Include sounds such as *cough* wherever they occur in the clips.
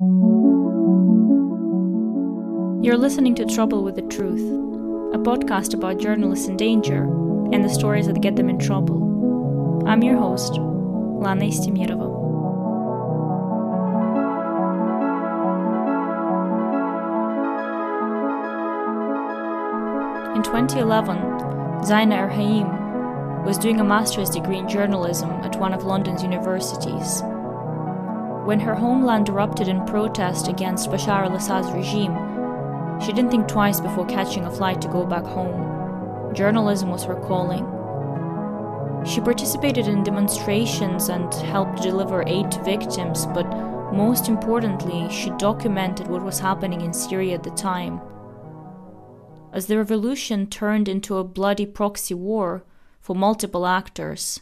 You're listening to Trouble with the Truth, a podcast about journalists in danger and the stories that get them in trouble. I'm your host, Lana Estemirova. In 2011, Zaina Erhaim was doing a master's degree in journalism at one of London's universities. When her homeland erupted in protest against Bashar al Assad's regime, she didn't think twice before catching a flight to go back home. Journalism was her calling. She participated in demonstrations and helped deliver aid to victims, but most importantly, she documented what was happening in Syria at the time. As the revolution turned into a bloody proxy war for multiple actors,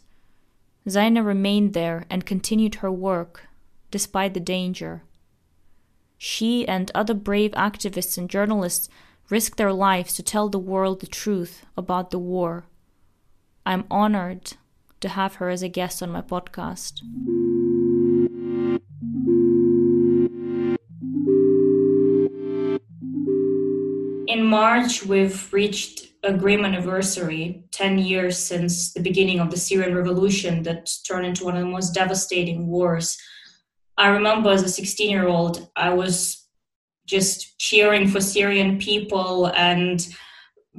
Zaina remained there and continued her work despite the danger she and other brave activists and journalists risked their lives to tell the world the truth about the war. I'm honored to have her as a guest on my podcast. In March, we've reached a grim anniversary 10 years since the beginning of the Syrian revolution that turned into one of the most devastating wars I remember as a 16 year old, I was just cheering for Syrian people and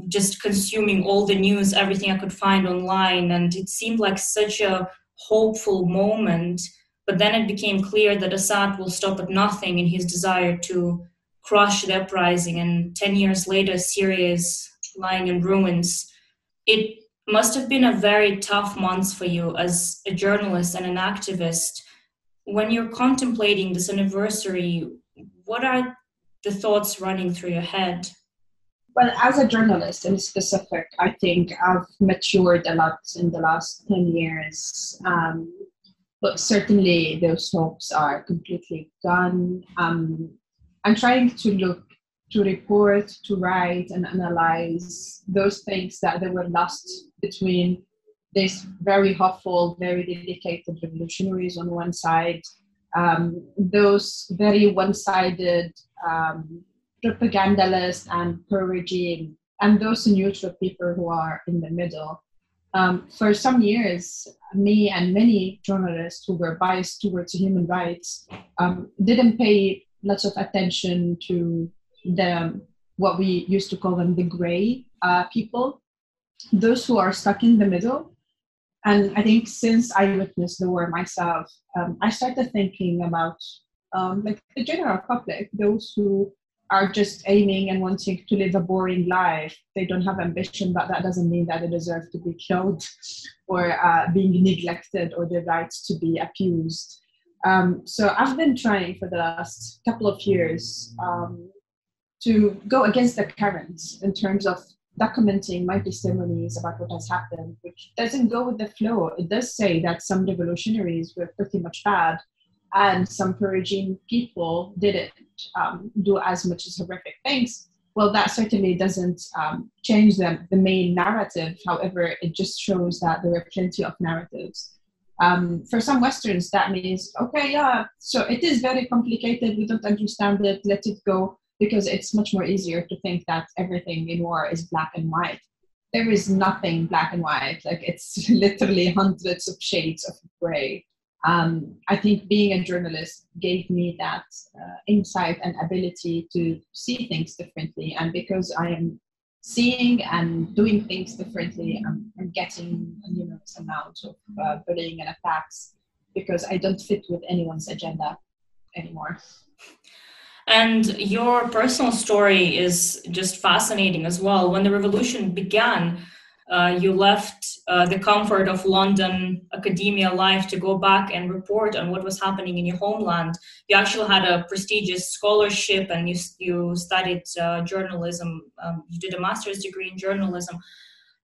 just consuming all the news, everything I could find online. And it seemed like such a hopeful moment. But then it became clear that Assad will stop at nothing in his desire to crush the uprising. And 10 years later, Syria is lying in ruins. It must have been a very tough month for you as a journalist and an activist when you're contemplating this anniversary, what are the thoughts running through your head? Well, as a journalist in specific, I think I've matured a lot in the last 10 years. Um, but certainly those hopes are completely gone. Um, I'm trying to look, to report, to write, and analyze those things that they were lost between these very hopeful, very dedicated revolutionaries on one side, um, those very one-sided um, propagandalists and pro-regime, and those neutral people who are in the middle. Um, for some years, me and many journalists who were biased towards human rights um, didn't pay lots of attention to the what we used to call them the gray uh, people, those who are stuck in the middle and I think since I witnessed the war myself, um, I started thinking about um, like the general public, those who are just aiming and wanting to live a boring life. They don't have ambition, but that doesn't mean that they deserve to be killed or uh, being neglected or their rights to be abused. Um, so I've been trying for the last couple of years um, to go against the current in terms of documenting my testimonies about what has happened, which doesn't go with the flow. It does say that some revolutionaries were pretty much bad, and some pro-regime people didn't um, do as much as horrific things. Well, that certainly doesn't um, change the, the main narrative. However, it just shows that there are plenty of narratives. Um, for some Westerns, that means, okay, yeah, so it is very complicated. We don't understand it. Let it go because it's much more easier to think that everything in war is black and white. There is nothing black and white. Like it's *laughs* literally hundreds of shades of gray. Um, I think being a journalist gave me that uh, insight and ability to see things differently. And because I am seeing and doing things differently, I'm, I'm getting a numerous amount of uh, bullying and attacks because I don't fit with anyone's agenda anymore. And your personal story is just fascinating as well. When the revolution began, uh, you left uh, the comfort of London academia life to go back and report on what was happening in your homeland. You actually had a prestigious scholarship and you, you studied uh, journalism. Um, you did a master's degree in journalism.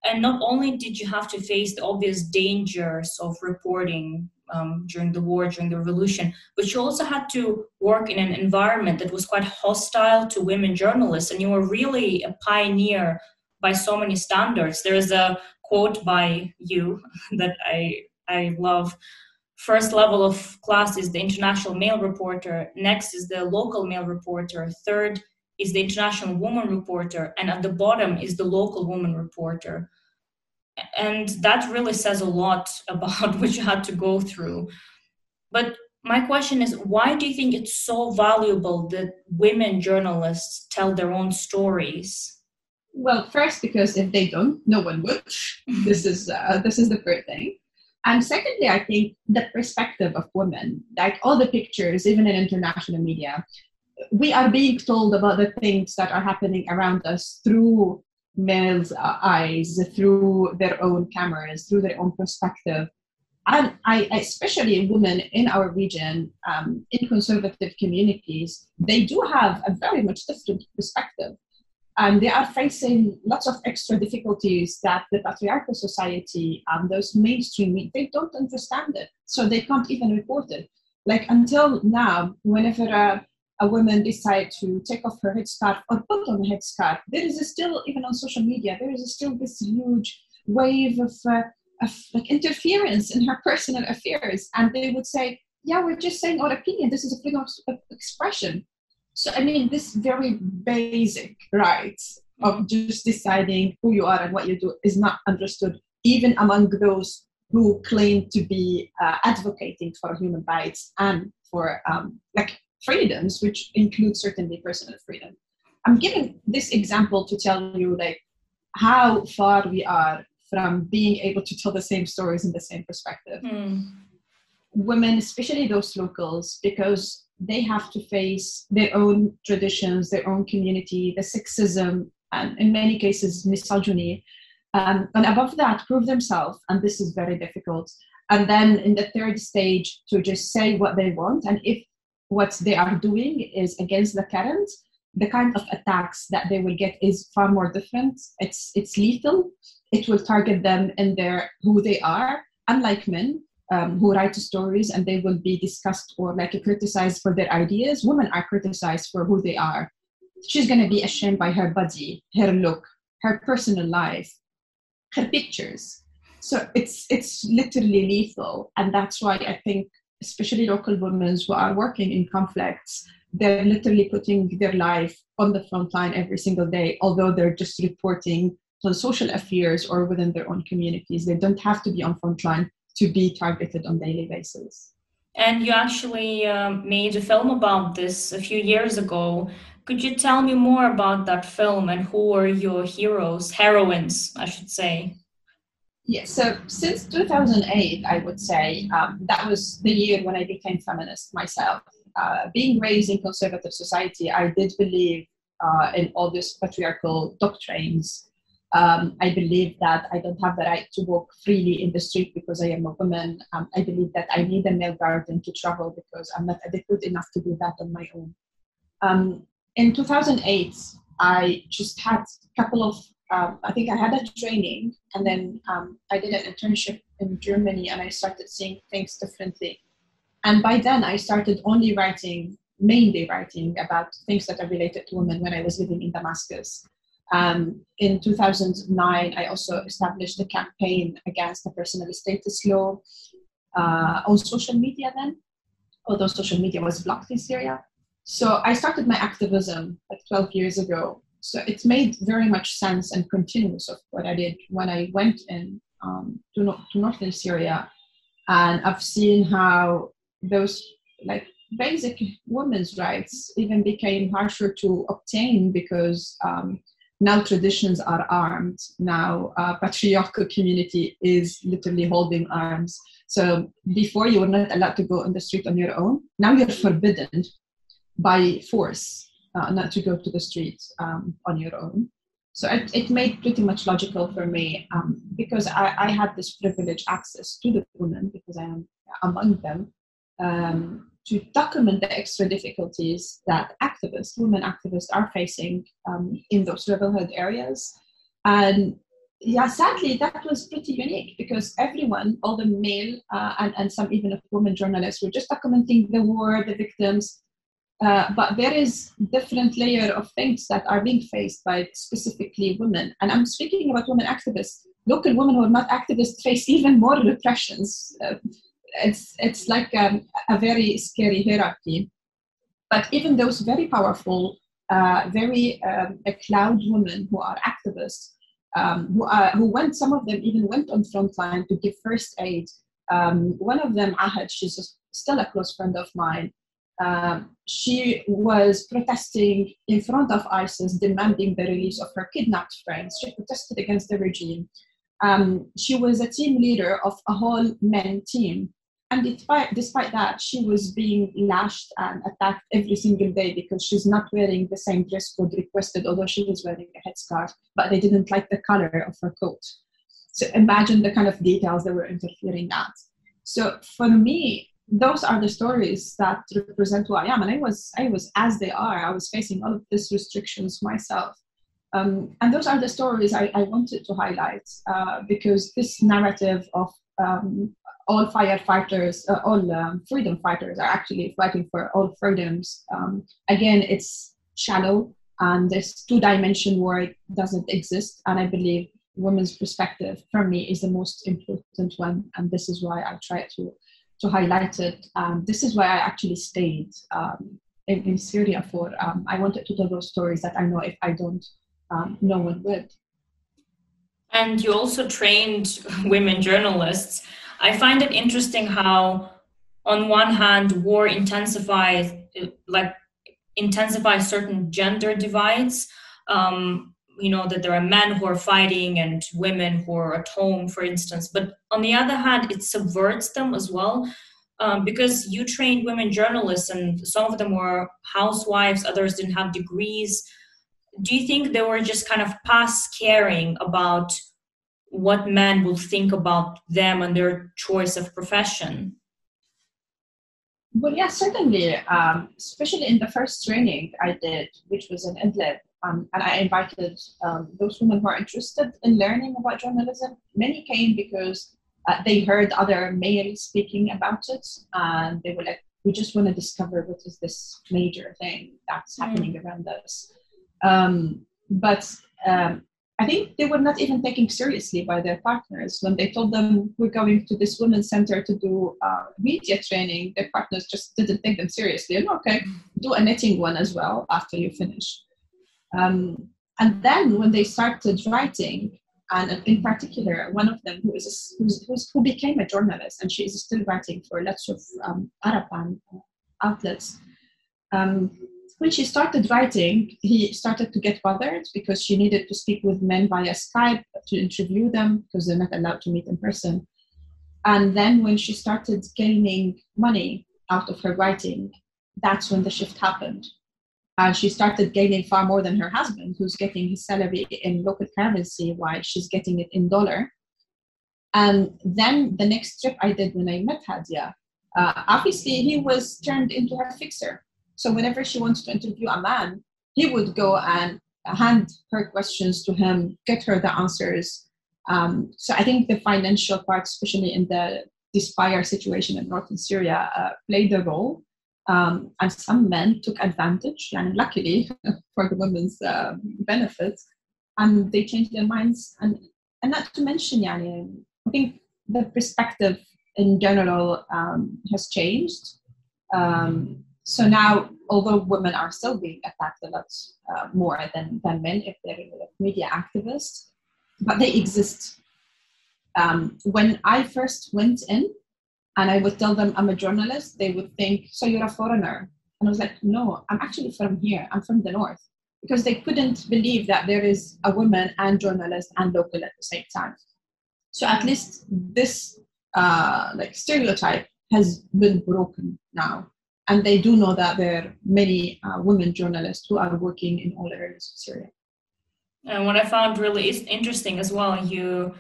And not only did you have to face the obvious dangers of reporting um, during the war, during the revolution, but you also had to work in an environment that was quite hostile to women journalists, and you were really a pioneer by so many standards. There is a quote by you *laughs* that I I love first level of class is the international male reporter, next is the local male reporter, third is the international woman reporter, and at the bottom is the local woman reporter. And that really says a lot about *laughs* what you had to go through. But my question is why do you think it's so valuable that women journalists tell their own stories? Well, first, because if they don't, no one would. *laughs* this is uh, this is the first thing. And secondly, I think the perspective of women, like all the pictures, even in international media, we are being told about the things that are happening around us through males' eyes, through their own cameras, through their own perspective. And I, especially women in our region, um, in conservative communities, they do have a very much different perspective. And they are facing lots of extra difficulties that the patriarchal society and those mainstream they don't understand it. So they can't even report it. Like until now whenever a, a woman decides to take off her headscarf or put on a headscarf there is still even on social media there is still this huge wave of, uh, of like interference in her personal affairs. And they would say yeah we're just saying our opinion. This is a freedom of expression. So, I mean, this very basic right of just deciding who you are and what you do is not understood even among those who claim to be uh, advocating for human rights and for um, like freedoms, which include certainly personal freedom. I'm giving this example to tell you like how far we are from being able to tell the same stories in the same perspective. Mm. Women, especially those locals, because they have to face their own traditions, their own community, the sexism, and in many cases, misogyny. Um, and above that, prove themselves, and this is very difficult. And then in the third stage, to just say what they want, and if what they are doing is against the current, the kind of attacks that they will get is far more different. It's it's lethal. It will target them in their who they are. Unlike men, um, who write stories and they will be discussed or like criticized for their ideas. Women are criticized for who they are. She's going to be ashamed by her body, her look, her personal life, her pictures. So it's it's literally lethal, and that's why I think, especially local women who are working in conflicts, they're literally putting their life on the front line every single day. Although they're just reporting on social affairs or within their own communities, they don't have to be on front line to be targeted on daily basis. And you actually um, made a film about this a few years ago. Could you tell me more about that film and who are your heroes, heroines, I should say? Yes, so since 2008, I would say um, that was the year when I became feminist myself. Uh, being raised in conservative society, I did believe uh, in all these patriarchal doctrines um, I believe that I don't have the right to walk freely in the street because I am a woman. Um, I believe that I need a male guardian to travel because I'm not adequate enough to do that on my own. Um, in 2008, I just had a couple of, um, I think I had a training and then um, I did an internship in Germany and I started seeing things differently. And by then, I started only writing, mainly writing about things that are related to women when I was living in Damascus. Um, in 2009, I also established a campaign against the personal status law uh, on social media then, although social media was blocked in Syria. So I started my activism like 12 years ago. So it made very much sense and continuous of what I did when I went in um, to, no- to northern Syria. And I've seen how those like basic women's rights even became harsher to obtain because um, now traditions are armed. Now uh, patriarchal community is literally holding arms. So before you were not allowed to go on the street on your own. Now you're forbidden by force uh, not to go to the street um, on your own so it, it made pretty much logical for me um, because I, I had this privileged access to the women because i am among them um, to document the extra difficulties that activists, women activists, are facing um, in those rebelhood areas. And yeah, sadly, that was pretty unique because everyone, all the male uh, and, and some even of women journalists, were just documenting the war, the victims. Uh, but there is different layer of things that are being faced by specifically women. And I'm speaking about women activists. Local women who are not activists face even more repressions. Uh, it's it's like um, a very scary hierarchy. But even those very powerful, uh, very um, cloud women who are activists, um, who are who went, some of them even went on frontline to give first aid. Um, one of them, Ahad, she's still a close friend of mine. Um, she was protesting in front of ISIS, demanding the release of her kidnapped friends. She protested against the regime. Um, she was a team leader of a whole men team. And despite, despite that, she was being lashed and attacked every single day because she's not wearing the same dress code requested, although she was wearing a headscarf, but they didn't like the color of her coat. So imagine the kind of details they were interfering at. So for me, those are the stories that represent who I am. And I was, I was as they are. I was facing all of these restrictions myself. Um, and those are the stories I, I wanted to highlight uh, because this narrative of um, all firefighters, uh, all um, freedom fighters are actually fighting for all freedoms. Um, again, it's shallow and this two dimension word doesn't exist. And I believe women's perspective from me is the most important one. And this is why I try to, to highlight it. Um, this is why I actually stayed um, in, in, Syria for. I wanted to tell those stories that I know if I don't um, no one would. And you also trained *laughs* women journalists. I find it interesting how, on one hand, war intensifies, like intensifies certain gender divides. Um, you know that there are men who are fighting and women who are at home, for instance. But on the other hand, it subverts them as well. Um, because you trained women journalists, and some of them were housewives, others didn't have degrees do you think they were just kind of past caring about what men would think about them and their choice of profession? Well, yes, certainly. Um, especially in the first training I did, which was in Idlib, um, and I invited um, those women who are interested in learning about journalism. Many came because uh, they heard other males speaking about it, and they were like, "We just want to discover what is this major thing that's mm. happening around us." Um, but um, I think they were not even taken seriously by their partners when they told them we're going to this women's center to do uh, media training. Their partners just didn't take them seriously. And okay, do a knitting one as well after you finish. Um, and then when they started writing, and in particular, one of them who is who's, who became a journalist, and she is still writing for lots of um, Arabic outlets. Um, when she started writing, he started to get bothered because she needed to speak with men via Skype to interview them because they're not allowed to meet in person. And then when she started gaining money out of her writing, that's when the shift happened. And she started gaining far more than her husband, who's getting his salary in local currency while she's getting it in dollar. And then the next trip I did when I met Hadia, uh, obviously he was turned into her fixer so whenever she wants to interview a man, he would go and hand her questions to him, get her the answers. Um, so I think the financial part, especially in the Dispire situation in northern Syria, uh, played a role. Um, and some men took advantage, and luckily *laughs* for the women's uh, benefit, and they changed their minds. And, and not to mention, yani, I think the perspective in general um, has changed. Um, so now, although women are still being attacked a lot uh, more than, than men if they're media activists, but they exist. Um, when I first went in and I would tell them I'm a journalist, they would think, So you're a foreigner? And I was like, No, I'm actually from here, I'm from the north. Because they couldn't believe that there is a woman and journalist and local at the same time. So at least this uh, like stereotype has been broken now and they do know that there are many uh, women journalists who are working in all areas of Syria. And what I found really interesting as well, you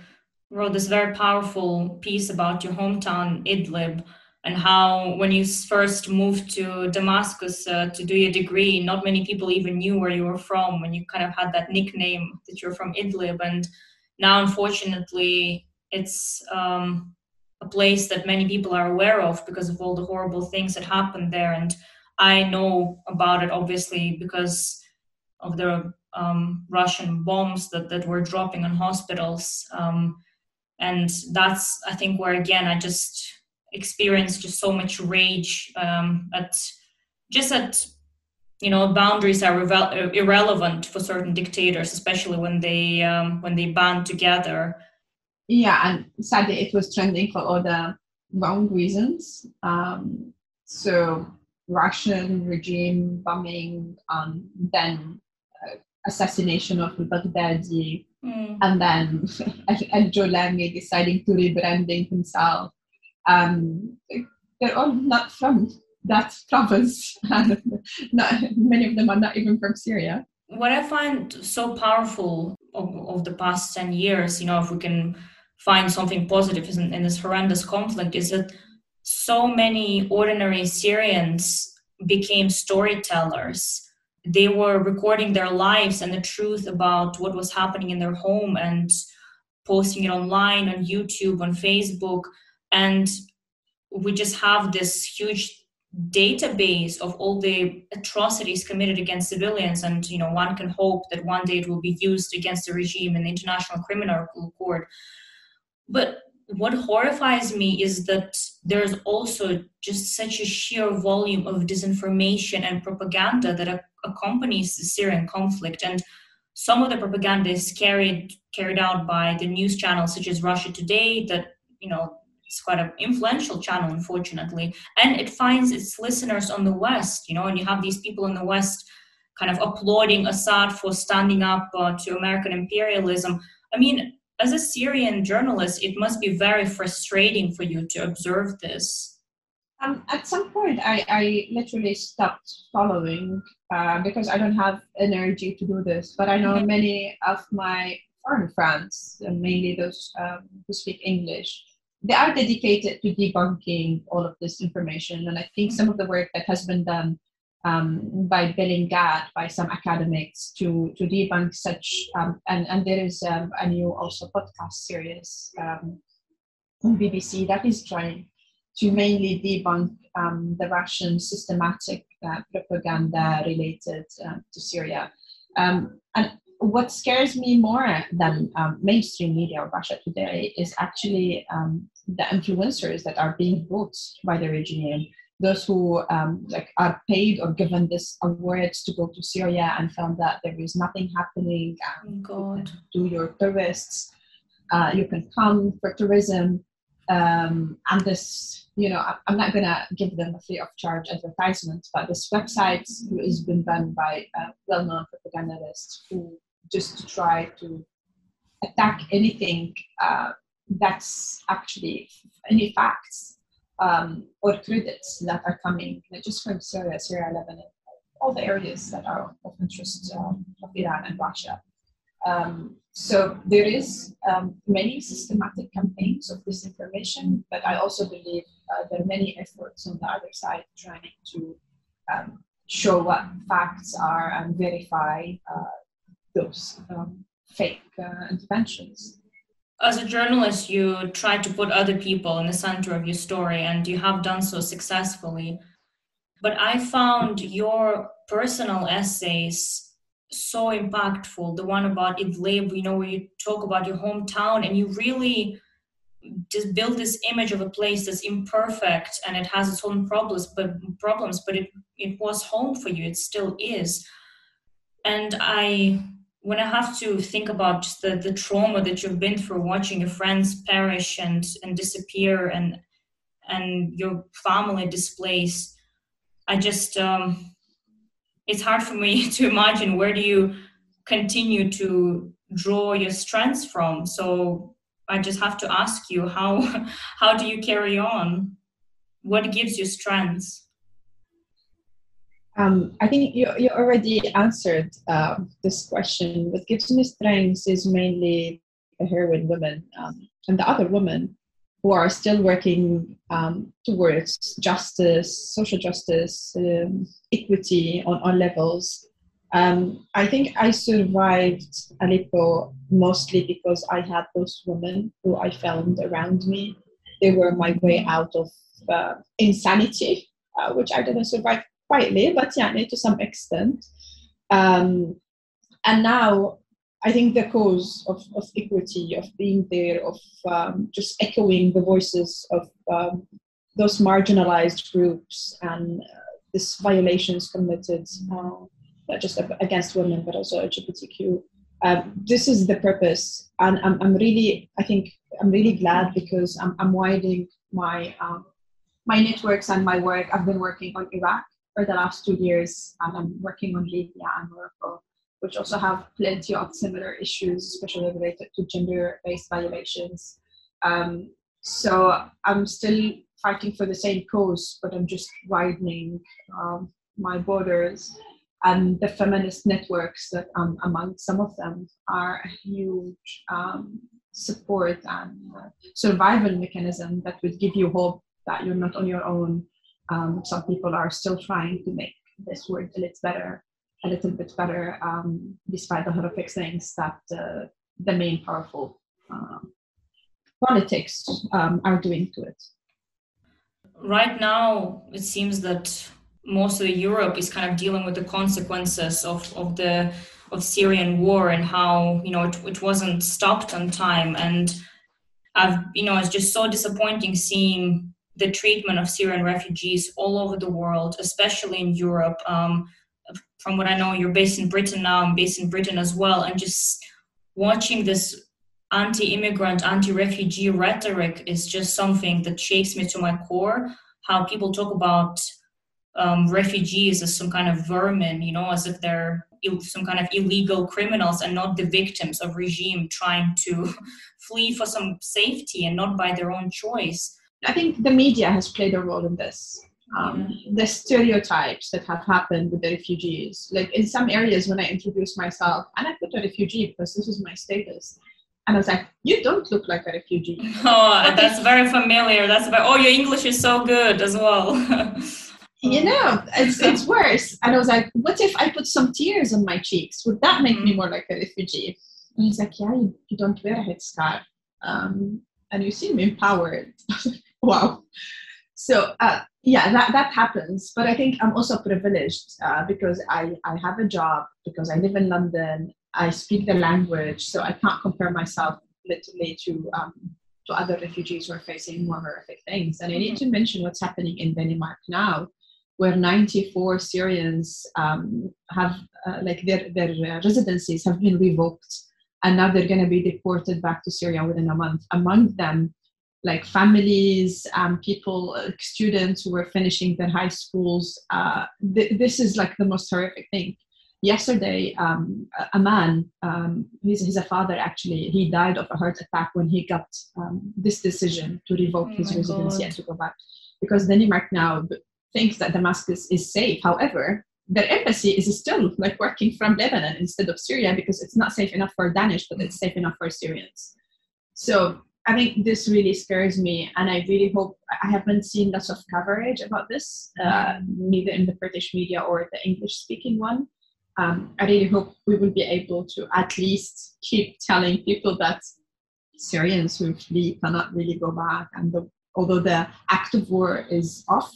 wrote this very powerful piece about your hometown, Idlib, and how when you first moved to Damascus uh, to do your degree, not many people even knew where you were from, and you kind of had that nickname that you're from Idlib. And now, unfortunately, it's um, a place that many people are aware of because of all the horrible things that happened there. And I know about it obviously because of the um, Russian bombs that, that were dropping on hospitals. Um, and that's, I think, where again, I just, experienced just so much rage um, at just at you know boundaries are irre- irrelevant for certain dictators especially when they um, when they band together. Yeah and sadly it was trending for other wrong reasons. Um, so russian regime bombing um, then uh, assassination of al-baghdadi mm. and then *laughs* al-jolani deciding to rebranding himself um, they're all not from that province. *laughs* not, many of them are not even from Syria. What I find so powerful of, of the past 10 years, you know, if we can find something positive in, in this horrendous conflict, is that so many ordinary Syrians became storytellers. They were recording their lives and the truth about what was happening in their home and posting it online on YouTube, on Facebook. And we just have this huge database of all the atrocities committed against civilians and you know one can hope that one day it will be used against the regime in the international criminal court but what horrifies me is that there's also just such a sheer volume of disinformation and propaganda that accompanies the syrian conflict and some of the propaganda is carried carried out by the news channels such as russia today that you know it's quite an influential channel unfortunately and it finds its listeners on the west you know and you have these people in the west kind of applauding assad for standing up uh, to american imperialism. I mean as a syrian journalist it must be very frustrating for you to observe this um, at some point I, I literally stopped following uh, because i don't have energy to do this but i know mm-hmm. many of my foreign friends mainly those um, who speak english they are dedicated to debunking all of this information. And I think some of the work that has been done um, by Bellingcat, by some academics to, to debunk such, um, and, and there is um, a new also podcast series um, on BBC that is trying to mainly debunk um, the Russian systematic uh, propaganda related uh, to Syria. Um, and what scares me more than um, mainstream media of Russia today is actually um, the influencers that are being bought by the regime. Those who um, like are paid or given this awards to go to Syria and found that there is nothing happening. Um, God. Do your tourists? Uh, you can come for tourism, um, and this you know i'm not going to give them a free of charge advertisement but this website has been run by uh, well-known propagandists who just to try to attack anything uh, that's actually any facts um, or credits that are coming just from Syria, Syria, Lebanon, all the areas that are of interest um, of Iran and Russia. Um, so there is um, many systematic campaigns of disinformation, but I also believe uh, there are many efforts on the other side trying to um, show what facts are and verify uh, those um, fake uh, interventions. As a journalist, you try to put other people in the center of your story, and you have done so successfully. But I found your personal essays so impactful. The one about Idlib, you know, where you talk about your hometown, and you really just build this image of a place that's imperfect and it has its own problems but problems but it it was home for you it still is and i when I have to think about the, the trauma that you've been through watching your friends perish and, and disappear and and your family displaced, I just um, it's hard for me *laughs* to imagine where do you continue to draw your strengths from. So I just have to ask you how *laughs* how do you carry on? What gives you strength? Um, I think you, you already answered uh, this question. What gives me strength is mainly the heroine women um, and the other women who are still working um, towards justice, social justice, um, equity on all levels. Um, I think I survived Aleppo mostly because I had those women who I found around me. They were my way out of uh, insanity, uh, which I didn't survive quietly, but yeah, to some extent. Um, and now I think the cause of, of equity, of being there, of um, just echoing the voices of um, those marginalized groups and uh, this violations committed uh, not just against women but also LGBTQ. Um, this is the purpose, and I'm, I'm really I think I'm really glad because I'm, I'm widening my um, my networks and my work. I've been working on Iraq for the last two years, and I'm working on Libya and Morocco, which also have plenty of similar issues, especially related to gender-based violations. Um, so I'm still fighting for the same cause, but I'm just widening um, my borders. And the feminist networks that I'm among some of them are a huge um, support and uh, survival mechanism that would give you hope that you're not on your own. Um, some people are still trying to make this world a little better, a little bit better, um, despite the horrific things that uh, the main powerful uh, politics um, are doing to it. Right now, it seems that most of Europe is kind of dealing with the consequences of, of the of Syrian war and how you know it, it wasn't stopped on time and I've you know it's just so disappointing seeing the treatment of Syrian refugees all over the world, especially in Europe. Um, from what I know, you're based in Britain now. I'm based in Britain as well, and just watching this anti-immigrant, anti-refugee rhetoric is just something that shakes me to my core. How people talk about um, refugees as some kind of vermin, you know, as if they're some kind of illegal criminals and not the victims of regime trying to *laughs* flee for some safety and not by their own choice. I think the media has played a role in this. Um, yeah. The stereotypes that have happened with the refugees, like in some areas when I introduced myself, and I put a refugee because this is my status, and I was like, "You don't look like a refugee." *laughs* Oh, that's very familiar. That's very. Oh, your English is so good as well. *laughs* you know, it's *laughs* it's worse. And I was like, "What if I put some tears on my cheeks? Would that make mm-hmm. me more like a refugee?" And he's like, "Yeah, you, you don't wear a headscarf, um, and you seem empowered." wow. So uh, yeah, that that happens. But I think I'm also privileged uh, because I I have a job because I live in London I speak the language, so I can't compare myself literally to um, to other refugees who are facing more horrific things. And I need mm-hmm. to mention what's happening in Denmark now, where 94 Syrians um, have uh, like their their uh, residencies have been revoked, and now they're going to be deported back to Syria within a month. Among them, like families, um, people, uh, students who are finishing their high schools. Uh, th- this is like the most horrific thing yesterday um, a man um, he's, he's, a father actually he died of a heart attack when he got um, this decision to revoke oh his residency God. and to go back because denmark now thinks that damascus is safe however their embassy is still like working from lebanon instead of syria because it's not safe enough for danish but it's safe enough for syrians so I think this really scares me, and I really hope I haven't seen lots of coverage about this, uh, neither in the British media or the English-speaking one um, I really hope we will be able to at least keep telling people that Syrians who flee cannot really go back. And the, although the active war is off,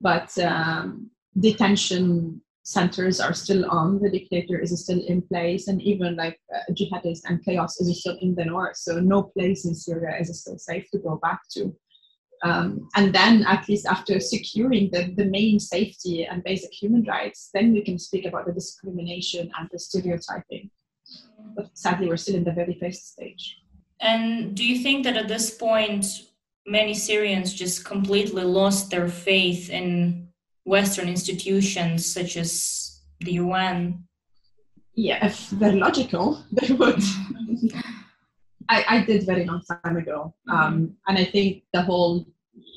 but um, detention centers are still on, the dictator is still in place, and even like uh, jihadists and chaos is still in the north. So no place in Syria is still safe to go back to. Um, and then at least after securing the, the main safety and basic human rights then we can speak about the discrimination and the stereotyping but sadly we're still in the very first stage and do you think that at this point many syrians just completely lost their faith in western institutions such as the un yeah if they're logical *laughs* they would I, I did very long time ago. Mm-hmm. Um, and I think the whole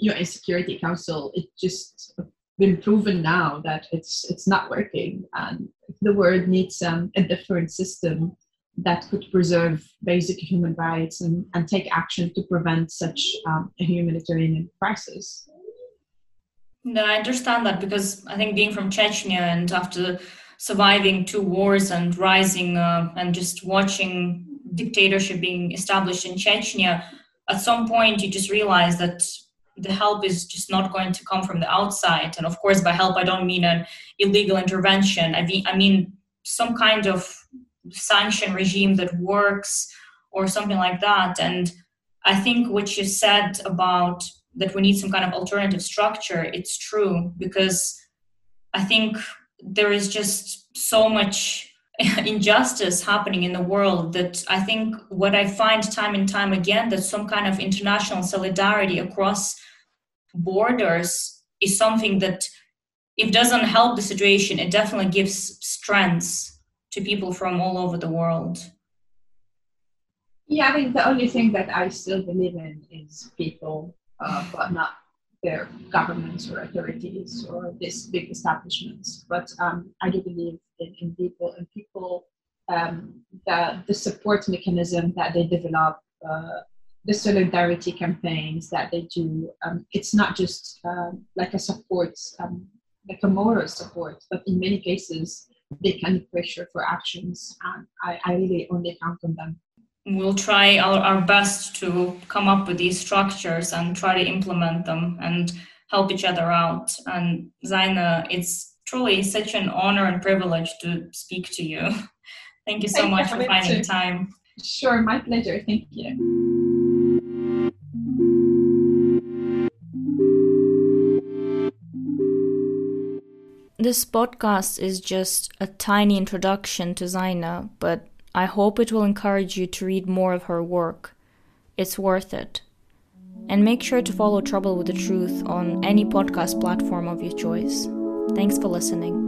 UN Security Council, it just been proven now that it's it's not working and the world needs um, a different system that could preserve basic human rights and, and take action to prevent such um, a humanitarian crisis. No, I understand that because I think being from Chechnya and after surviving two wars and rising uh, and just watching dictatorship being established in Chechnya, at some point you just realize that the help is just not going to come from the outside. And of course, by help, I don't mean an illegal intervention. I mean, I mean some kind of sanction regime that works or something like that. And I think what you said about that we need some kind of alternative structure, it's true because I think there is just so much *laughs* injustice happening in the world that I think what I find time and time again that some kind of international solidarity across borders is something that if doesn't help the situation, it definitely gives strength to people from all over the world. Yeah, I think the only thing that I still believe in is people, uh, but not their governments or authorities or these big establishments. But um, I do believe in, in people and people, um, the, the support mechanism that they develop, uh, the solidarity campaigns that they do. Um, it's not just um, like a support, um, like a moral support, but in many cases, they can pressure for actions. And I, I really only count on them we'll try our, our best to come up with these structures and try to implement them and help each other out. And Zaina, it's truly such an honor and privilege to speak to you. *laughs* Thank you so Thank much you for finding too. time. Sure, my pleasure. Thank you. This podcast is just a tiny introduction to Zaina, but I hope it will encourage you to read more of her work. It's worth it. And make sure to follow Trouble with the Truth on any podcast platform of your choice. Thanks for listening.